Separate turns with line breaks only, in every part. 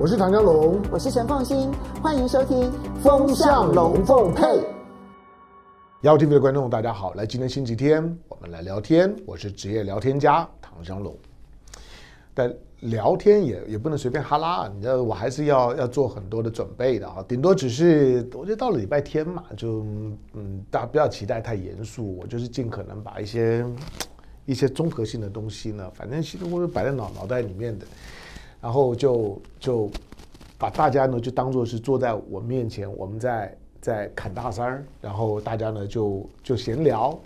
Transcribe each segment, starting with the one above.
我是唐江龙，
我是陈凤新，欢迎收听《
风向龙凤配》。窈窕 TV 的观众，大家好，来，今天星期天，我们来聊天。我是职业聊天家唐湘龙，但聊天也也不能随便哈拉，你知道，我还是要要做很多的准备的啊。顶多只是，我觉得到了礼拜天嘛，就嗯，大家不要期待太严肃，我就是尽可能把一些一些综合性的东西呢，反正其实我是摆在脑脑袋里面的。然后就就把大家呢就当做是坐在我面前，我们在在侃大山，然后大家呢就就闲聊，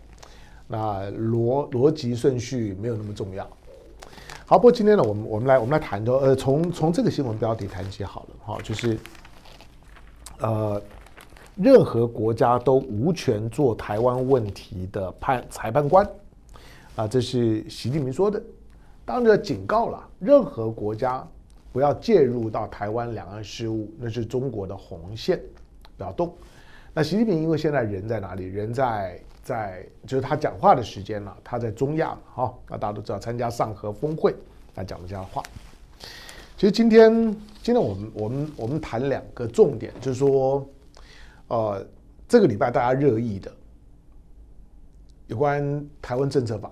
那逻逻辑顺序没有那么重要。好，不过今天呢，我们我们来我们来谈的，呃，从从这个新闻标题谈起好了，哈，就是呃，任何国家都无权做台湾问题的判裁判官，啊，这是习近平说的。当然警告了，任何国家不要介入到台湾两岸事务，那是中国的红线，不要动。那习近平因为现在人在哪里？人在在就是他讲话的时间了，他在中亚嘛，哈。那大家都知道参加上合峰会，他讲了这样的话。其实今天今天我们我们我们谈两个重点，就是说，呃，这个礼拜大家热议的有关台湾政策法。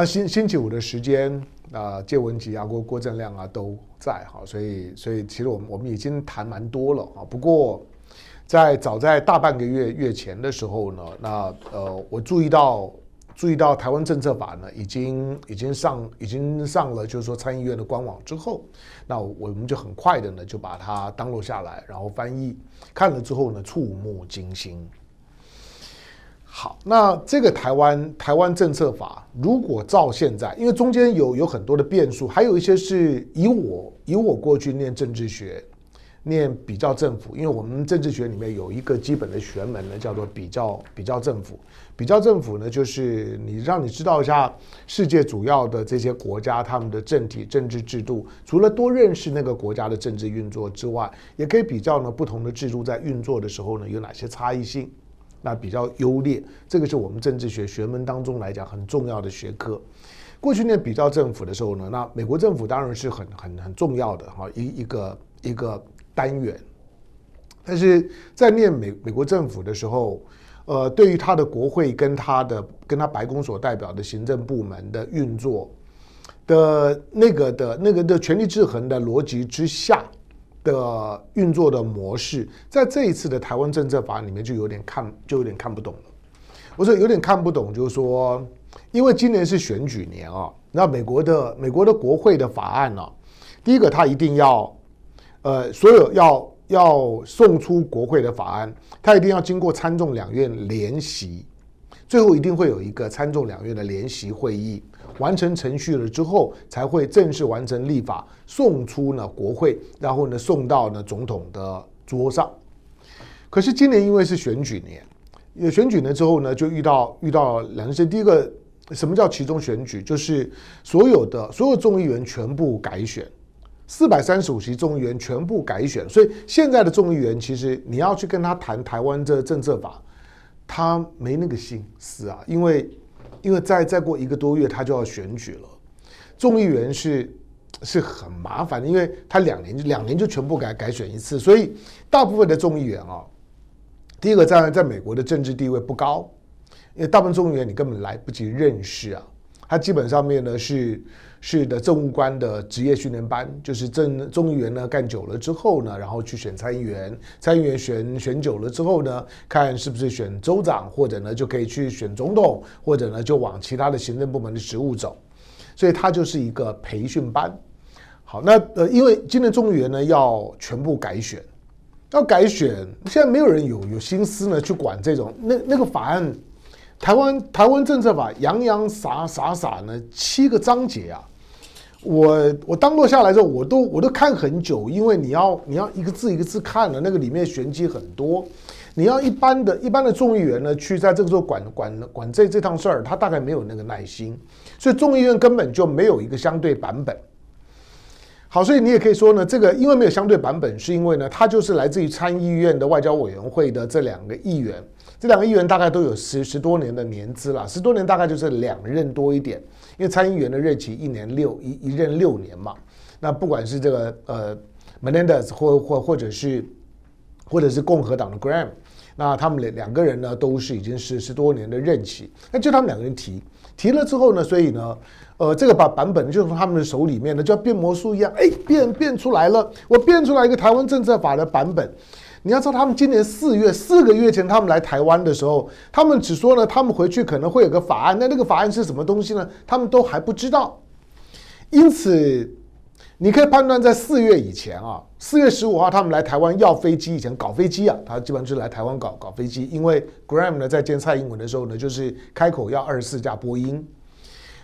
那星星期五的时间啊，谢文吉啊、郭郭正亮啊都在哈，所以所以其实我们我们已经谈蛮多了啊。不过在早在大半个月月前的时候呢，那呃我注意到注意到台湾政策法呢已经已经上已经上了，就是说参议院的官网之后，那我们就很快的呢就把它当录下来，然后翻译看了之后呢触目惊心。好，那这个台湾台湾政策法，如果照现在，因为中间有有很多的变数，还有一些是以我以我过去念政治学，念比较政府，因为我们政治学里面有一个基本的学门呢，叫做比较比较政府。比较政府呢，就是你让你知道一下世界主要的这些国家他们的政体、政治制度，除了多认识那个国家的政治运作之外，也可以比较呢不同的制度在运作的时候呢有哪些差异性。那比较优劣，这个是我们政治学学门当中来讲很重要的学科。过去念比较政府的时候呢，那美国政府当然是很很很重要的哈一一个一个单元。但是在念美美国政府的时候，呃，对于他的国会跟他的跟他白宫所代表的行政部门的运作的那个的那个的权力制衡的逻辑之下。的运作的模式，在这一次的台湾政策法案里面就有点看，就有点看不懂了。我说有点看不懂，就是说，因为今年是选举年啊，那美国的美国的国会的法案呢，第一个他一定要，呃，所有要要送出国会的法案，他一定要经过参众两院联席，最后一定会有一个参众两院的联席会议。完成程序了之后，才会正式完成立法，送出呢国会，然后呢送到呢总统的桌上。可是今年因为是选举年，有选举年之后呢，就遇到遇到两件事。第一个，什么叫其中选举？就是所有的所有众议员全部改选，四百三十五席众议员全部改选。所以现在的众议员其实你要去跟他谈台湾这政策法，他没那个心思啊，因为。因为再再过一个多月，他就要选举了，众议员是是很麻烦的，因为他两年就两年就全部改改选一次，所以大部分的众议员啊，第一个在在美国的政治地位不高，因为大部分众议员你根本来不及认识啊，他基本上面呢是。是的，政务官的职业训练班，就是政众议员呢干久了之后呢，然后去选参议员，参议员选选久了之后呢，看是不是选州长，或者呢就可以去选总统，或者呢就往其他的行政部门的职务走，所以他就是一个培训班。好，那呃，因为今年众议员呢要全部改选，要改选，现在没有人有有心思呢去管这种那那个法案。台湾台湾政策法洋洋洒洒洒呢七个章节啊，我我当落下来之后，我都我都看很久，因为你要你要一个字一个字看了，那个里面玄机很多。你要一般的一般的众议员呢，去在这个时候管管管这这趟事儿，他大概没有那个耐心，所以众议院根本就没有一个相对版本。好，所以你也可以说呢，这个因为没有相对版本，是因为呢，他就是来自于参议院的外交委员会的这两个议员。这两个议员大概都有十十多年的年资了，十多年大概就是两任多一点，因为参议员的任期一年六一一任六年嘛，那不管是这个呃 Menendez 或或或者是或者是共和党的 Graham，那他们两两个人呢都是已经是十多年的任期，那就他们两个人提提了之后呢，所以呢。呃，这个版版本就从他们的手里面呢，就像变魔术一样，哎，变变出来了，我变出来一个台湾政策法的版本。你要知道，他们今年四月四个月前他们来台湾的时候，他们只说呢，他们回去可能会有个法案，那那个法案是什么东西呢？他们都还不知道。因此，你可以判断，在四月以前啊，四月十五号他们来台湾要飞机以前搞飞机啊，他基本上就是来台湾搞搞飞机，因为 Graham 呢在见蔡英文的时候呢，就是开口要二十四架波音。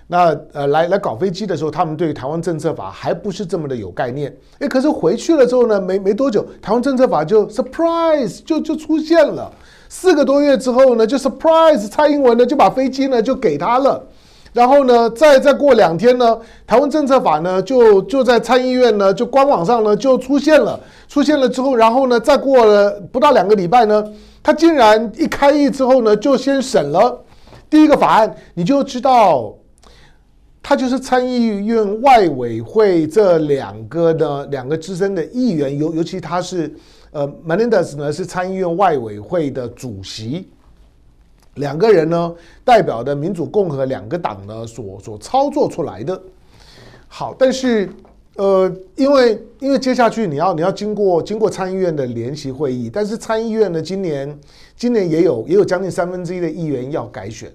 那呃，来来搞飞机的时候，他们对台湾政策法还不是这么的有概念。诶，可是回去了之后呢，没没多久，台湾政策法就 surprise 就就出现了。四个多月之后呢，就 surprise 蔡英文呢就把飞机呢就给他了。然后呢，再再过两天呢，台湾政策法呢就就在参议院呢就官网上呢就出现了。出现了之后，然后呢，再过了不到两个礼拜呢，他竟然一开议之后呢，就先审了第一个法案，你就知道。他就是参议院外委会这两个的两个资深的议员，尤尤其他是呃，Menendez 呢是参议院外委会的主席，两个人呢代表的民主共和两个党呢所所操作出来的。好，但是呃，因为因为接下去你要你要经过经过参议院的联席会议，但是参议院呢今年今年也有也有将近三分之一的议员要改选。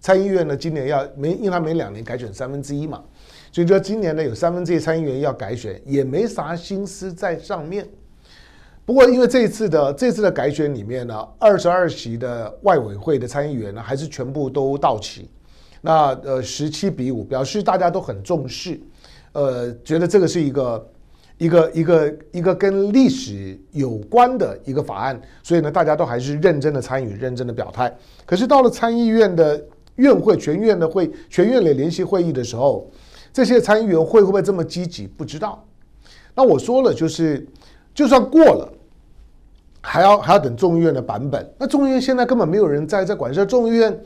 参议院呢，今年要每，因为他每两年改选三分之一嘛，所以说今年呢有三分之一参议员要改选，也没啥心思在上面。不过因为这次的这次的改选里面呢，二十二席的外委会的参议员呢，还是全部都到齐。那呃十七比五，表示大家都很重视，呃，觉得这个是一个一个一个一个跟历史有关的一个法案，所以呢，大家都还是认真的参与，认真的表态。可是到了参议院的。院会全院的会全院的联席会议的时候，这些参议员会会不会这么积极？不知道。那我说了，就是就算过了，还要还要等众议院的版本。那众议院现在根本没有人在在管事。众议院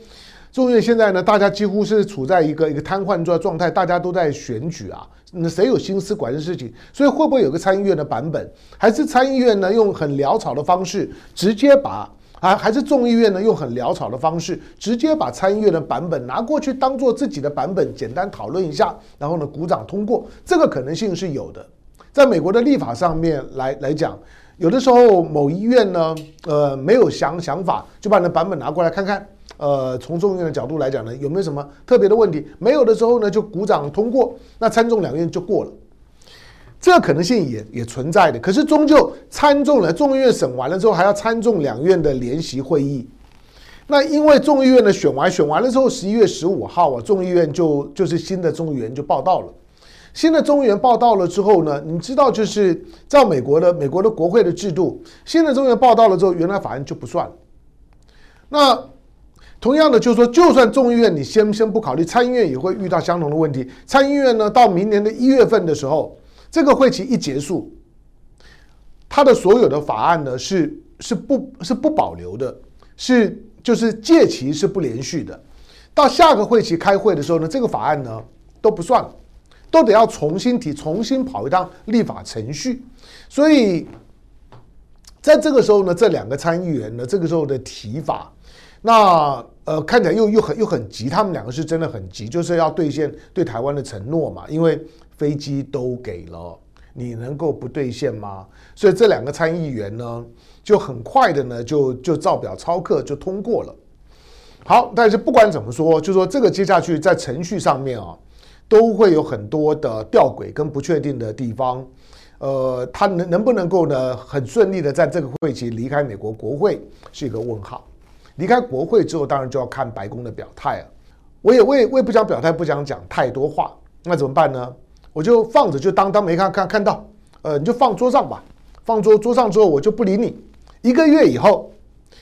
众议院现在呢，大家几乎是处在一个一个瘫痪状状态，大家都在选举啊，那谁有心思管这事情？所以会不会有个参议院的版本？还是参议院呢，用很潦草的方式直接把？还还是众议院呢，用很潦草的方式，直接把参议院的版本拿过去当做自己的版本，简单讨论一下，然后呢，鼓掌通过，这个可能性是有的。在美国的立法上面来来讲，有的时候某医院呢，呃，没有想想法，就把你的版本拿过来看看，呃，从众议院的角度来讲呢，有没有什么特别的问题？没有的时候呢，就鼓掌通过，那参众两院就过了。这个可能性也也存在的，可是终究参众了，众议院审完了之后，还要参众两院的联席会议。那因为众议院的选完选完了之后，十一月十五号啊，众议院就就是新的众议员就报到了。新的众议员报到了之后呢，你知道就是照美国的美国的国会的制度，新的众议员报到了之后，原来法案就不算。那同样的就是说，就算众议院你先先不考虑，参议院也会遇到相同的问题。参议院呢，到明年的一月份的时候。这个会期一结束，他的所有的法案呢是是不是不保留的，是就是届期是不连续的。到下个会期开会的时候呢，这个法案呢都不算了，都得要重新提，重新跑一趟立法程序。所以在这个时候呢，这两个参议员呢，这个时候的提法，那呃看起来又又很又很急，他们两个是真的很急，就是要兑现对台湾的承诺嘛，因为。飞机都给了，你能够不兑现吗？所以这两个参议员呢，就很快的呢，就就照表操课就通过了。好，但是不管怎么说，就说这个接下去在程序上面啊，都会有很多的吊诡跟不确定的地方。呃，他能能不能够呢，很顺利的在这个会期离开美国国会是一个问号。离开国会之后，当然就要看白宫的表态啊。我也我也我也不想表态，不想讲太多话，那怎么办呢？我就放着，就当当没看看看到，呃，你就放桌上吧，放桌桌上之后我就不理你。一个月以后，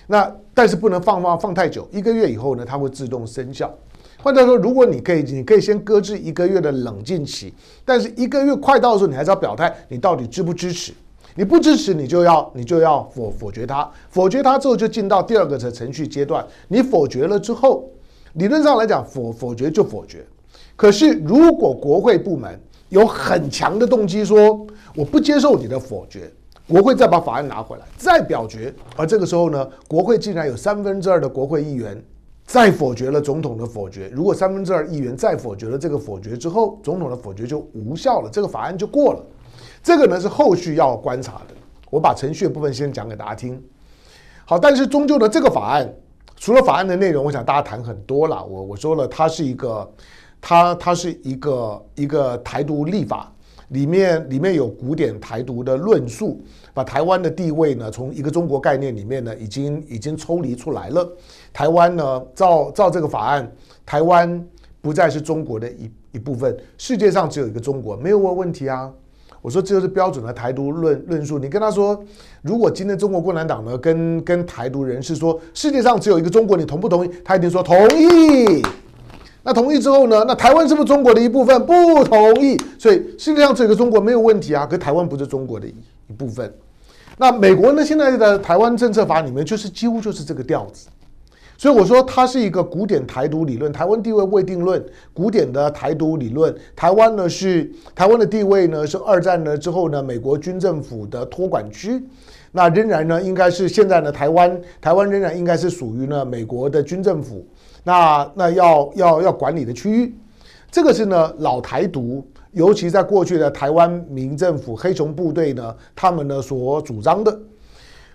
那但是不能放放放太久，一个月以后呢，它会自动生效。换句话说，如果你可以，你可以先搁置一个月的冷静期，但是一个月快到的时候，你还是要表态，你到底支不支持？你不支持，你就要你就要否否决它，否决它之后就进到第二个的程序阶段。你否决了之后，理论上来讲，否否决就否决。可是如果国会部门有很强的动机说我不接受你的否决，国会再把法案拿回来再表决，而这个时候呢，国会竟然有三分之二的国会议员再否决了总统的否决。如果三分之二议员再否决了这个否决之后，总统的否决就无效了，这个法案就过了。这个呢是后续要观察的。我把程序的部分先讲给大家听。好，但是终究呢，这个法案除了法案的内容，我想大家谈很多了。我我说了，它是一个，它它是一个一个台独立法，里面里面有古典台独的论述，把台湾的地位呢，从一个中国概念里面呢，已经已经抽离出来了。台湾呢，照照这个法案，台湾不再是中国的一一部分，世界上只有一个中国，没有问题啊。我说这就是标准的台独论论述。你跟他说，如果今天中国共产党呢跟跟台独人士说世界上只有一个中国，你同不同意？他一定说同意。那同意之后呢？那台湾是不是中国的一部分？不同意。所以世界上只有一个中国没有问题啊。可台湾不是中国的一一部分。那美国呢？现在的台湾政策法里面就是几乎就是这个调子。所以我说，它是一个古典台独理论，台湾地位未定论，古典的台独理论。台湾呢是台湾的地位呢是二战呢之后呢美国军政府的托管区，那仍然呢应该是现在呢台湾台湾仍然应该是属于呢美国的军政府，那那要要要管理的区域，这个是呢老台独，尤其在过去的台湾民政府黑熊部队呢他们呢所主张的。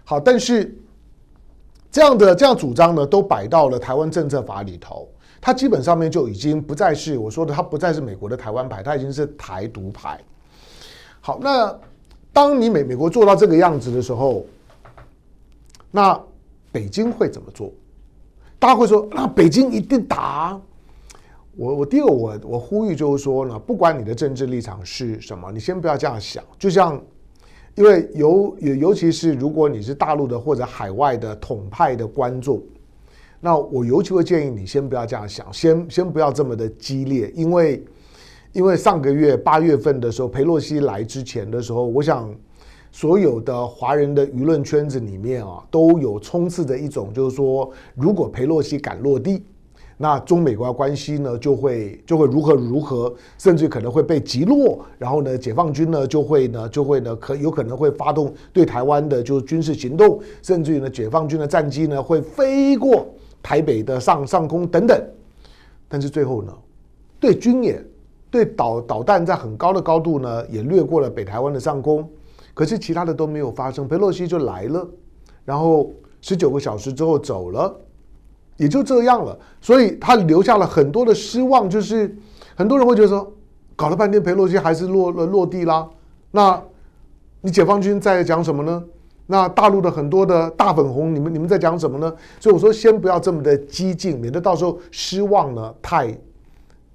好，但是。这样的这样主张呢，都摆到了台湾政策法里头，它基本上面就已经不再是我说的，它不再是美国的台湾牌，它已经是台独牌。好，那当你美美国做到这个样子的时候，那北京会怎么做？大家会说，那北京一定打。我我第一个我我呼吁就是说呢，不管你的政治立场是什么，你先不要这样想，就像。因为尤尤尤其是如果你是大陆的或者海外的统派的观众，那我尤其会建议你先不要这样想，先先不要这么的激烈，因为因为上个月八月份的时候，裴洛西来之前的时候，我想所有的华人的舆论圈子里面啊，都有充斥着一种就是说，如果裴洛西敢落地。那中美国关系呢，就会就会如何如何，甚至可能会被击落。然后呢，解放军呢就会呢就会呢可有可能会发动对台湾的就是军事行动，甚至于呢，解放军的战机呢会飞过台北的上上空等等。但是最后呢，对军演，对导导弹在很高的高度呢也掠过了北台湾的上空，可是其他的都没有发生。裴洛西就来了，然后十九个小时之后走了。也就这样了，所以他留下了很多的失望，就是很多人会觉得说，搞了半天裴洛西还是落了落地啦。那，你解放军在讲什么呢？那大陆的很多的大粉红，你们你们在讲什么呢？所以我说，先不要这么的激进，免得到时候失望呢太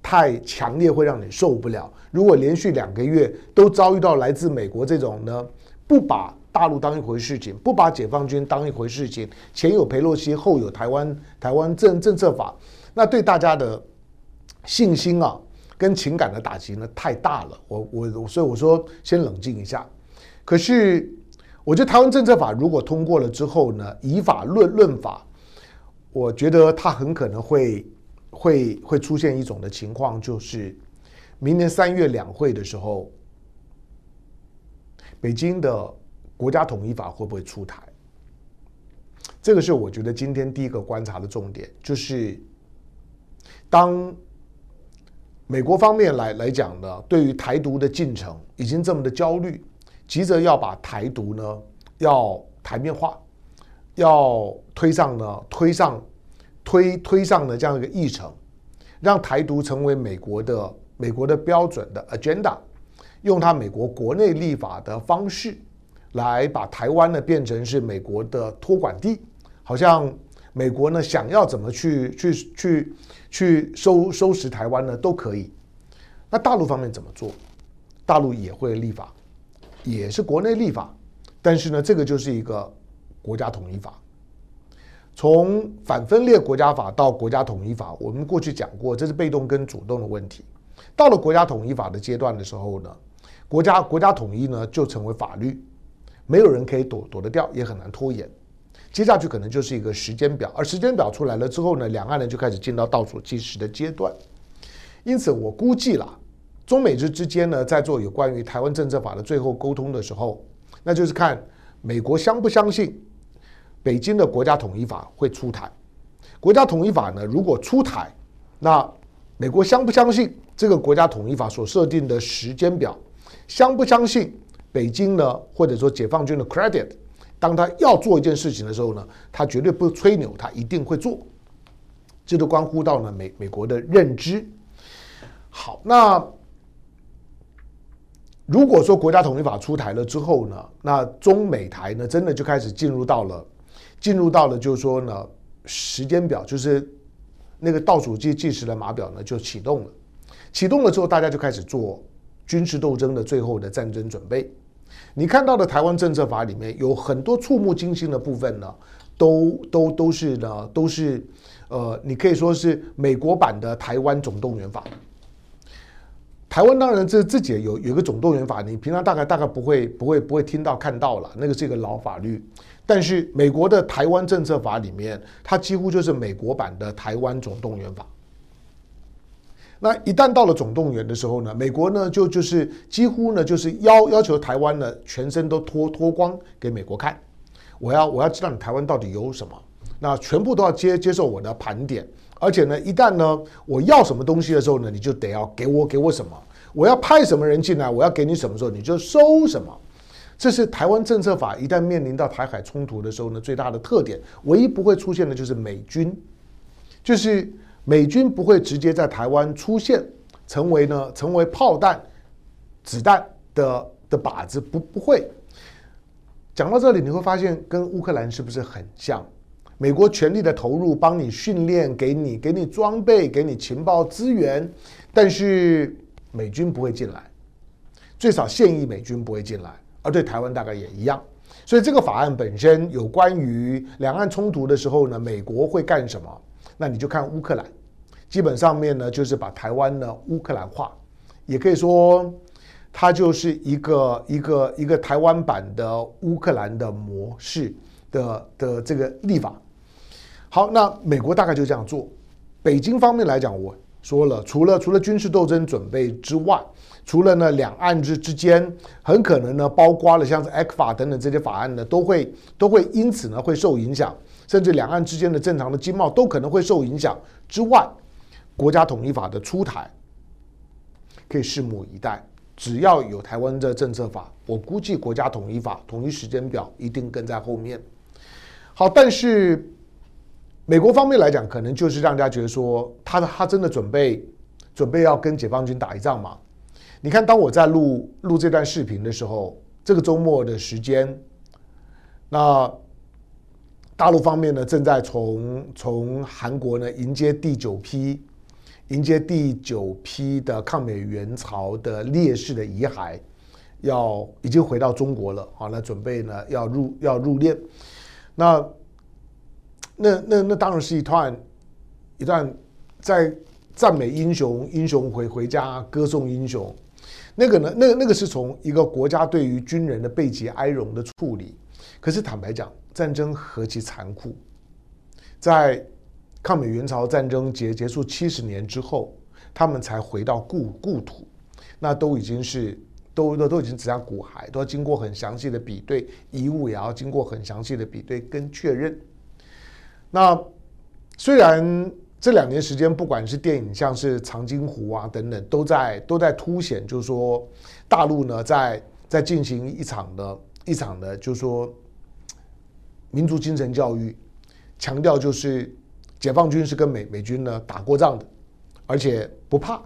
太强烈，会让你受不了。如果连续两个月都遭遇到来自美国这种呢，不把。大陆当一回事情，不把解放军当一回事情，前有裴洛西，后有台湾台湾政政策法，那对大家的信心啊跟情感的打击呢太大了。我我所以我说先冷静一下。可是我觉得台湾政策法如果通过了之后呢，以法论论法，我觉得它很可能会会会出现一种的情况，就是明年三月两会的时候，北京的。国家统一法会不会出台？这个是我觉得今天第一个观察的重点，就是当美国方面来来讲呢，对于台独的进程已经这么的焦虑，急着要把台独呢要台面化，要推上呢推上推推上呢这样一个议程，让台独成为美国的美国的标准的 agenda，用他美国国内立法的方式。来把台湾呢变成是美国的托管地，好像美国呢想要怎么去去去去收收拾台湾呢都可以。那大陆方面怎么做？大陆也会立法，也是国内立法，但是呢这个就是一个国家统一法。从反分裂国家法到国家统一法，我们过去讲过，这是被动跟主动的问题。到了国家统一法的阶段的时候呢，国家国家统一呢就成为法律。没有人可以躲躲得掉，也很难拖延。接下去可能就是一个时间表，而时间表出来了之后呢，两岸人就开始进到倒数计时的阶段。因此，我估计啦，中美之之间呢，在做有关于台湾政策法的最后沟通的时候，那就是看美国相不相信北京的国家统一法会出台。国家统一法呢，如果出台，那美国相不相信这个国家统一法所设定的时间表？相不相信北京呢？或者说解放军的 credit，当他要做一件事情的时候呢，他绝对不吹牛，他一定会做。这都关乎到呢美美国的认知。好，那如果说国家统一法出台了之后呢，那中美台呢真的就开始进入到了进入到了就是说呢时间表，就是那个倒数计计时的码表呢就启动了。启动了之后，大家就开始做军事斗争的最后的战争准备。你看到的台湾政策法里面有很多触目惊心的部分呢，都都都是呢都是。呃，你可以说是美国版的台湾总动员法。台湾当然这自己有有一个总动员法，你平常大概大概不会不会不会听到看到了，那个是一个老法律。但是美国的台湾政策法里面，它几乎就是美国版的台湾总动员法。那一旦到了总动员的时候呢，美国呢就就是几乎呢就是要要求台湾呢全身都脱脱光给美国看，我要我要知道你台湾到底有什么。那全部都要接接受我的盘点，而且呢，一旦呢我要什么东西的时候呢，你就得要给我给我什么。我要派什么人进来，我要给你什么时候你就收什么。这是台湾政策法一旦面临到台海冲突的时候呢，最大的特点。唯一不会出现的就是美军，就是美军不会直接在台湾出现，成为呢成为炮弹、子弹的的靶子，不不会。讲到这里，你会发现跟乌克兰是不是很像？美国全力的投入，帮你训练，给你给你装备，给你情报资源，但是美军不会进来，最少现役美军不会进来，而对台湾大概也一样。所以这个法案本身有关于两岸冲突的时候呢，美国会干什么？那你就看乌克兰，基本上面呢就是把台湾呢乌克兰化，也可以说它就是一个一个一个台湾版的乌克兰的模式的的这个立法。好，那美国大概就这样做。北京方面来讲，我说了，除了除了军事斗争准备之外，除了呢两岸之之间很可能呢，包括了像是 ECFA 等等这些法案呢，都会都会因此呢会受影响，甚至两岸之间的正常的经贸都可能会受影响之外，国家统一法的出台可以拭目以待。只要有台湾的政策法，我估计国家统一法统一时间表一定跟在后面。好，但是。美国方面来讲，可能就是让大家觉得说，他他真的准备准备要跟解放军打一仗嘛？你看，当我在录录这段视频的时候，这个周末的时间，那大陆方面呢，正在从从韩国呢迎接第九批迎接第九批的抗美援朝的烈士的遗骸，要已经回到中国了，好，那准备呢要入要入殓，那。那那那当然是一段一段在赞美英雄，英雄回回家歌颂英雄。那个呢，那个那个是从一个国家对于军人的备极哀荣的处理。可是坦白讲，战争何其残酷，在抗美援朝战争结结束七十年之后，他们才回到故故土，那都已经是都都都已经只剩骨骸，都要经过很详细的比对，遗物也要经过很详细的比对跟确认。那虽然这两年时间，不管是电影，像是《长津湖》啊等等，都在都在凸显，就是说大陆呢在在进行一场的一场的，就是说民族精神教育，强调就是解放军是跟美美军呢打过仗的，而且不怕，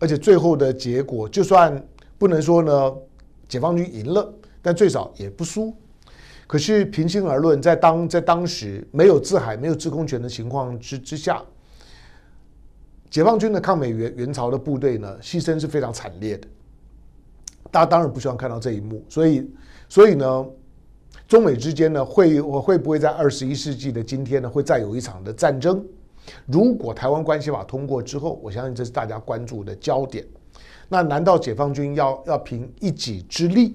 而且最后的结果，就算不能说呢解放军赢了，但最少也不输。可是平心而论，在当在当时没有制海、没有制空权的情况之之下，解放军的抗美援援朝的部队呢，牺牲是非常惨烈的。大家当然不希望看到这一幕，所以所以呢，中美之间呢，会我会不会在二十一世纪的今天呢，会再有一场的战争？如果台湾关系法通过之后，我相信这是大家关注的焦点。那难道解放军要要凭一己之力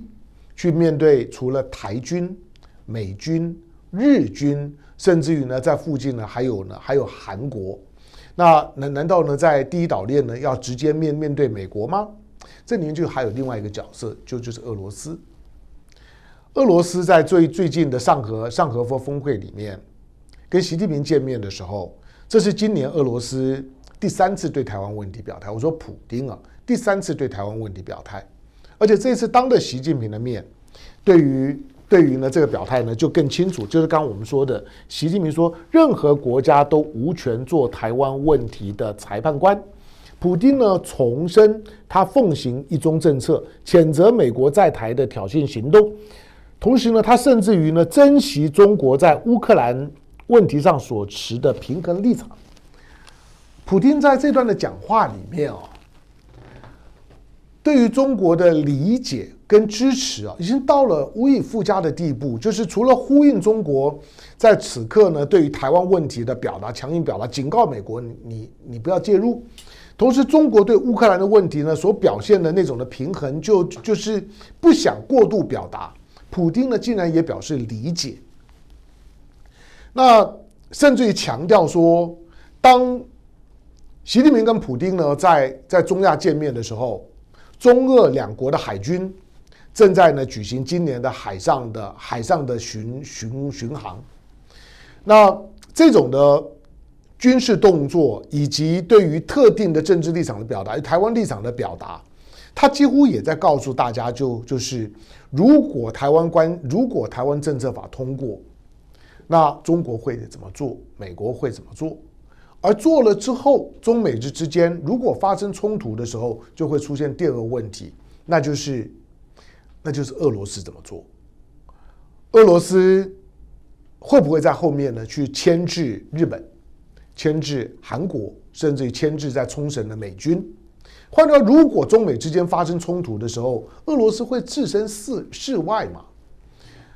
去面对除了台军？美军、日军，甚至于呢，在附近呢，还有呢，还有韩国。那难难道呢，在第一岛链呢，要直接面面对美国吗？这里面就还有另外一个角色，就就是俄罗斯。俄罗斯在最最近的上合上合峰峰会里面，跟习近平见面的时候，这是今年俄罗斯第三次对台湾问题表态。我说普丁啊，第三次对台湾问题表态，而且这次当着习近平的面，对于对于呢这个表态呢就更清楚，就是刚刚我们说的，习近平说任何国家都无权做台湾问题的裁判官。普丁呢重申他奉行一中政策，谴责美国在台的挑衅行动，同时呢他甚至于呢珍惜中国在乌克兰问题上所持的平衡立场。普丁在这段的讲话里面哦，对于中国的理解。跟支持啊，已经到了无以复加的地步。就是除了呼应中国在此刻呢，对于台湾问题的表达，强硬表达，警告美国，你你不要介入。同时，中国对乌克兰的问题呢，所表现的那种的平衡，就就是不想过度表达。普丁呢，竟然也表示理解。那甚至于强调说，当习近平跟普丁呢在在中亚见面的时候，中俄两国的海军。正在呢举行今年的海上的海上的巡巡巡航，那这种的军事动作以及对于特定的政治立场的表达，台湾立场的表达，他几乎也在告诉大家就，就是如果台湾关如果台湾政策法通过，那中国会怎么做，美国会怎么做，而做了之后，中美之之间如果发生冲突的时候，就会出现第二个问题，那就是。那就是俄罗斯怎么做？俄罗斯会不会在后面呢？去牵制日本、牵制韩国，甚至于牵制在冲绳的美军？换句话说，如果中美之间发生冲突的时候，俄罗斯会置身事事外吗？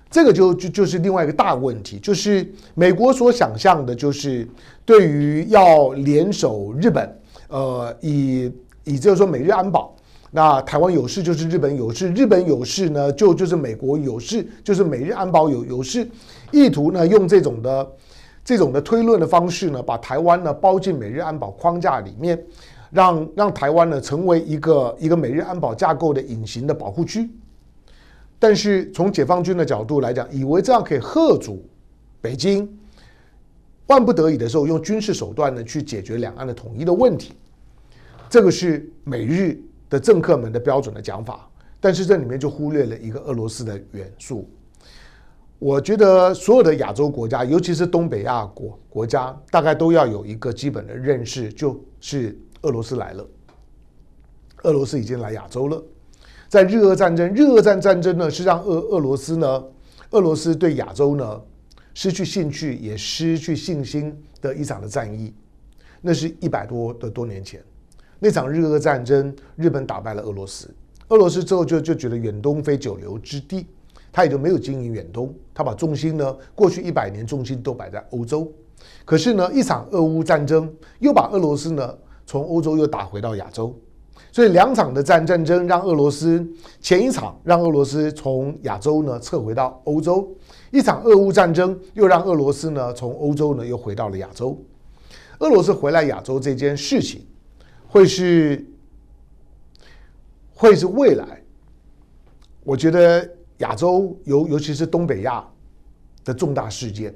这个就就就是另外一个大问题，就是美国所想象的，就是对于要联手日本，呃，以以就是说美日安保。那台湾有事就是日本有事，日本有事呢就就是美国有事，就是美日安保有有事，意图呢用这种的这种的推论的方式呢，把台湾呢包进美日安保框架里面，让让台湾呢成为一个一个美日安保架构的隐形的保护区。但是从解放军的角度来讲，以为这样可以吓阻北京，万不得已的时候用军事手段呢去解决两岸的统一的问题，这个是美日。的政客们的标准的讲法，但是这里面就忽略了一个俄罗斯的元素。我觉得所有的亚洲国家，尤其是东北亚国国家，大概都要有一个基本的认识，就是俄罗斯来了。俄罗斯已经来亚洲了。在日俄战争，日俄战战争呢是让俄俄罗斯呢，俄罗斯对亚洲呢失去兴趣，也失去信心的一场的战役。那是一百多的多年前。那场日俄战争，日本打败了俄罗斯。俄罗斯之后就就觉得远东非久留之地，他也就没有经营远东，他把重心呢，过去一百年重心都摆在欧洲。可是呢，一场俄乌战争又把俄罗斯呢从欧洲又打回到亚洲。所以两场的战战争让俄罗斯前一场让俄罗斯从亚洲呢撤回到欧洲，一场俄乌战争又让俄罗斯呢从欧洲呢又回到了亚洲。俄罗斯回来亚洲这件事情。会是，会是未来。我觉得亚洲尤尤其是东北亚的重大事件，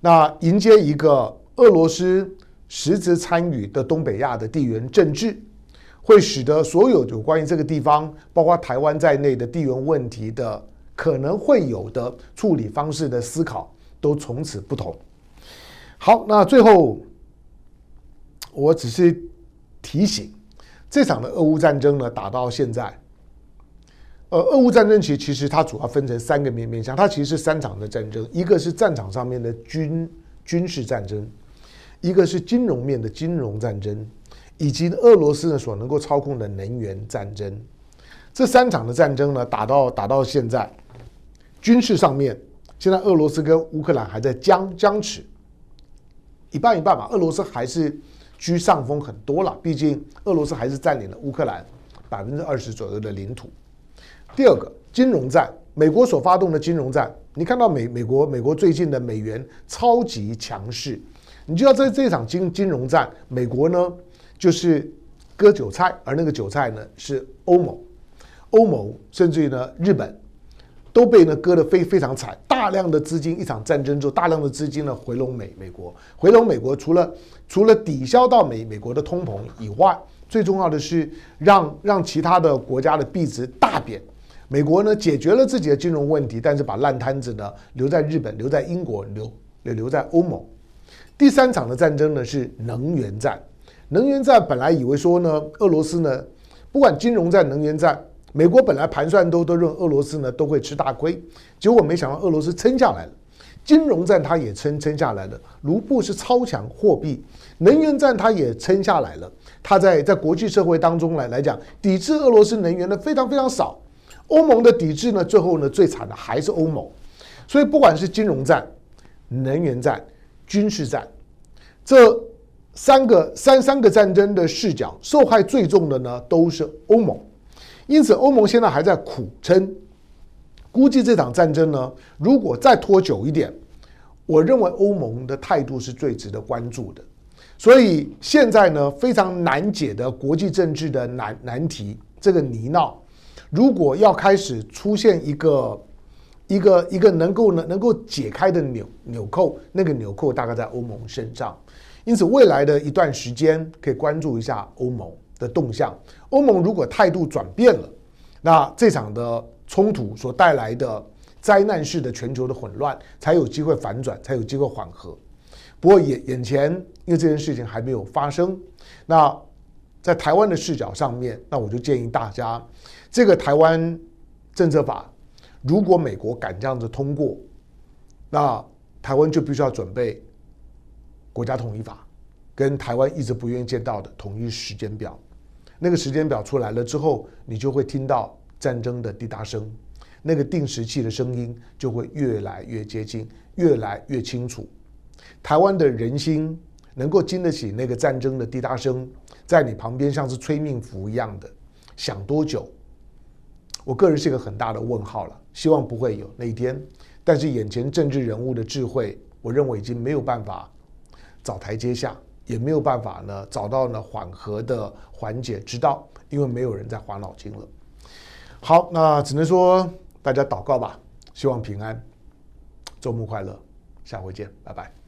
那迎接一个俄罗斯实质参与的东北亚的地缘政治，会使得所有有关于这个地方，包括台湾在内的地缘问题的可能会有的处理方式的思考，都从此不同。好，那最后我只是。提醒，这场的俄乌战争呢，打到现在，呃，俄乌战争其实其实它主要分成三个面面向，它其实是三场的战争，一个是战场上面的军军事战争，一个是金融面的金融战争，以及俄罗斯呢所能够操控的能源战争。这三场的战争呢，打到打到现在，军事上面，现在俄罗斯跟乌克兰还在僵僵持，一半一半吧，俄罗斯还是。居上风很多了，毕竟俄罗斯还是占领了乌克兰百分之二十左右的领土。第二个，金融战，美国所发动的金融战，你看到美美国美国最近的美元超级强势，你就要在这场金金融战，美国呢就是割韭菜，而那个韭菜呢是欧盟，欧盟甚至于呢日本都被呢割得非非常惨，大量的资金一场战争之后，大量的资金呢回笼美美国，回笼美国除了除了抵消到美美国的通膨以外，最重要的是让让其他的国家的币值大贬。美国呢解决了自己的金融问题，但是把烂摊子呢留在日本、留在英国、留留留在欧盟。第三场的战争呢是能源战。能源战本来以为说呢，俄罗斯呢不管金融战、能源战，美国本来盘算都都认为俄罗斯呢都会吃大亏，结果没想到俄罗斯撑下来了。金融战它也撑撑下来了，卢布是超强货币。能源战它也撑下来了，它在在国际社会当中来来讲，抵制俄罗斯能源的非常非常少。欧盟的抵制呢，最后呢，最惨的还是欧盟。所以不管是金融战、能源战、军事战，这三个三三个战争的视角，受害最重的呢，都是欧盟。因此，欧盟现在还在苦撑。估计这场战争呢，如果再拖久一点，我认为欧盟的态度是最值得关注的。所以现在呢，非常难解的国际政治的难难题，这个泥淖。如果要开始出现一个一个一个能够能能够解开的纽纽扣，那个纽扣大概在欧盟身上。因此，未来的一段时间可以关注一下欧盟的动向。欧盟如果态度转变了，那这场的冲突所带来的灾难式的全球的混乱才有机会反转，才有机会缓和。不过眼眼前，因为这件事情还没有发生，那在台湾的视角上面，那我就建议大家。这个台湾政策法，如果美国敢这样子通过，那台湾就必须要准备国家统一法，跟台湾一直不愿意见到的统一时间表。那个时间表出来了之后，你就会听到战争的滴答声，那个定时器的声音就会越来越接近，越来越清楚。台湾的人心能够经得起那个战争的滴答声，在你旁边像是催命符一样的，想多久？我个人是一个很大的问号了，希望不会有那一天。但是眼前政治人物的智慧，我认为已经没有办法找台阶下，也没有办法呢找到呢缓和的缓解之道，因为没有人在还脑筋了。好，那只能说大家祷告吧，希望平安，周末快乐，下回见，拜拜。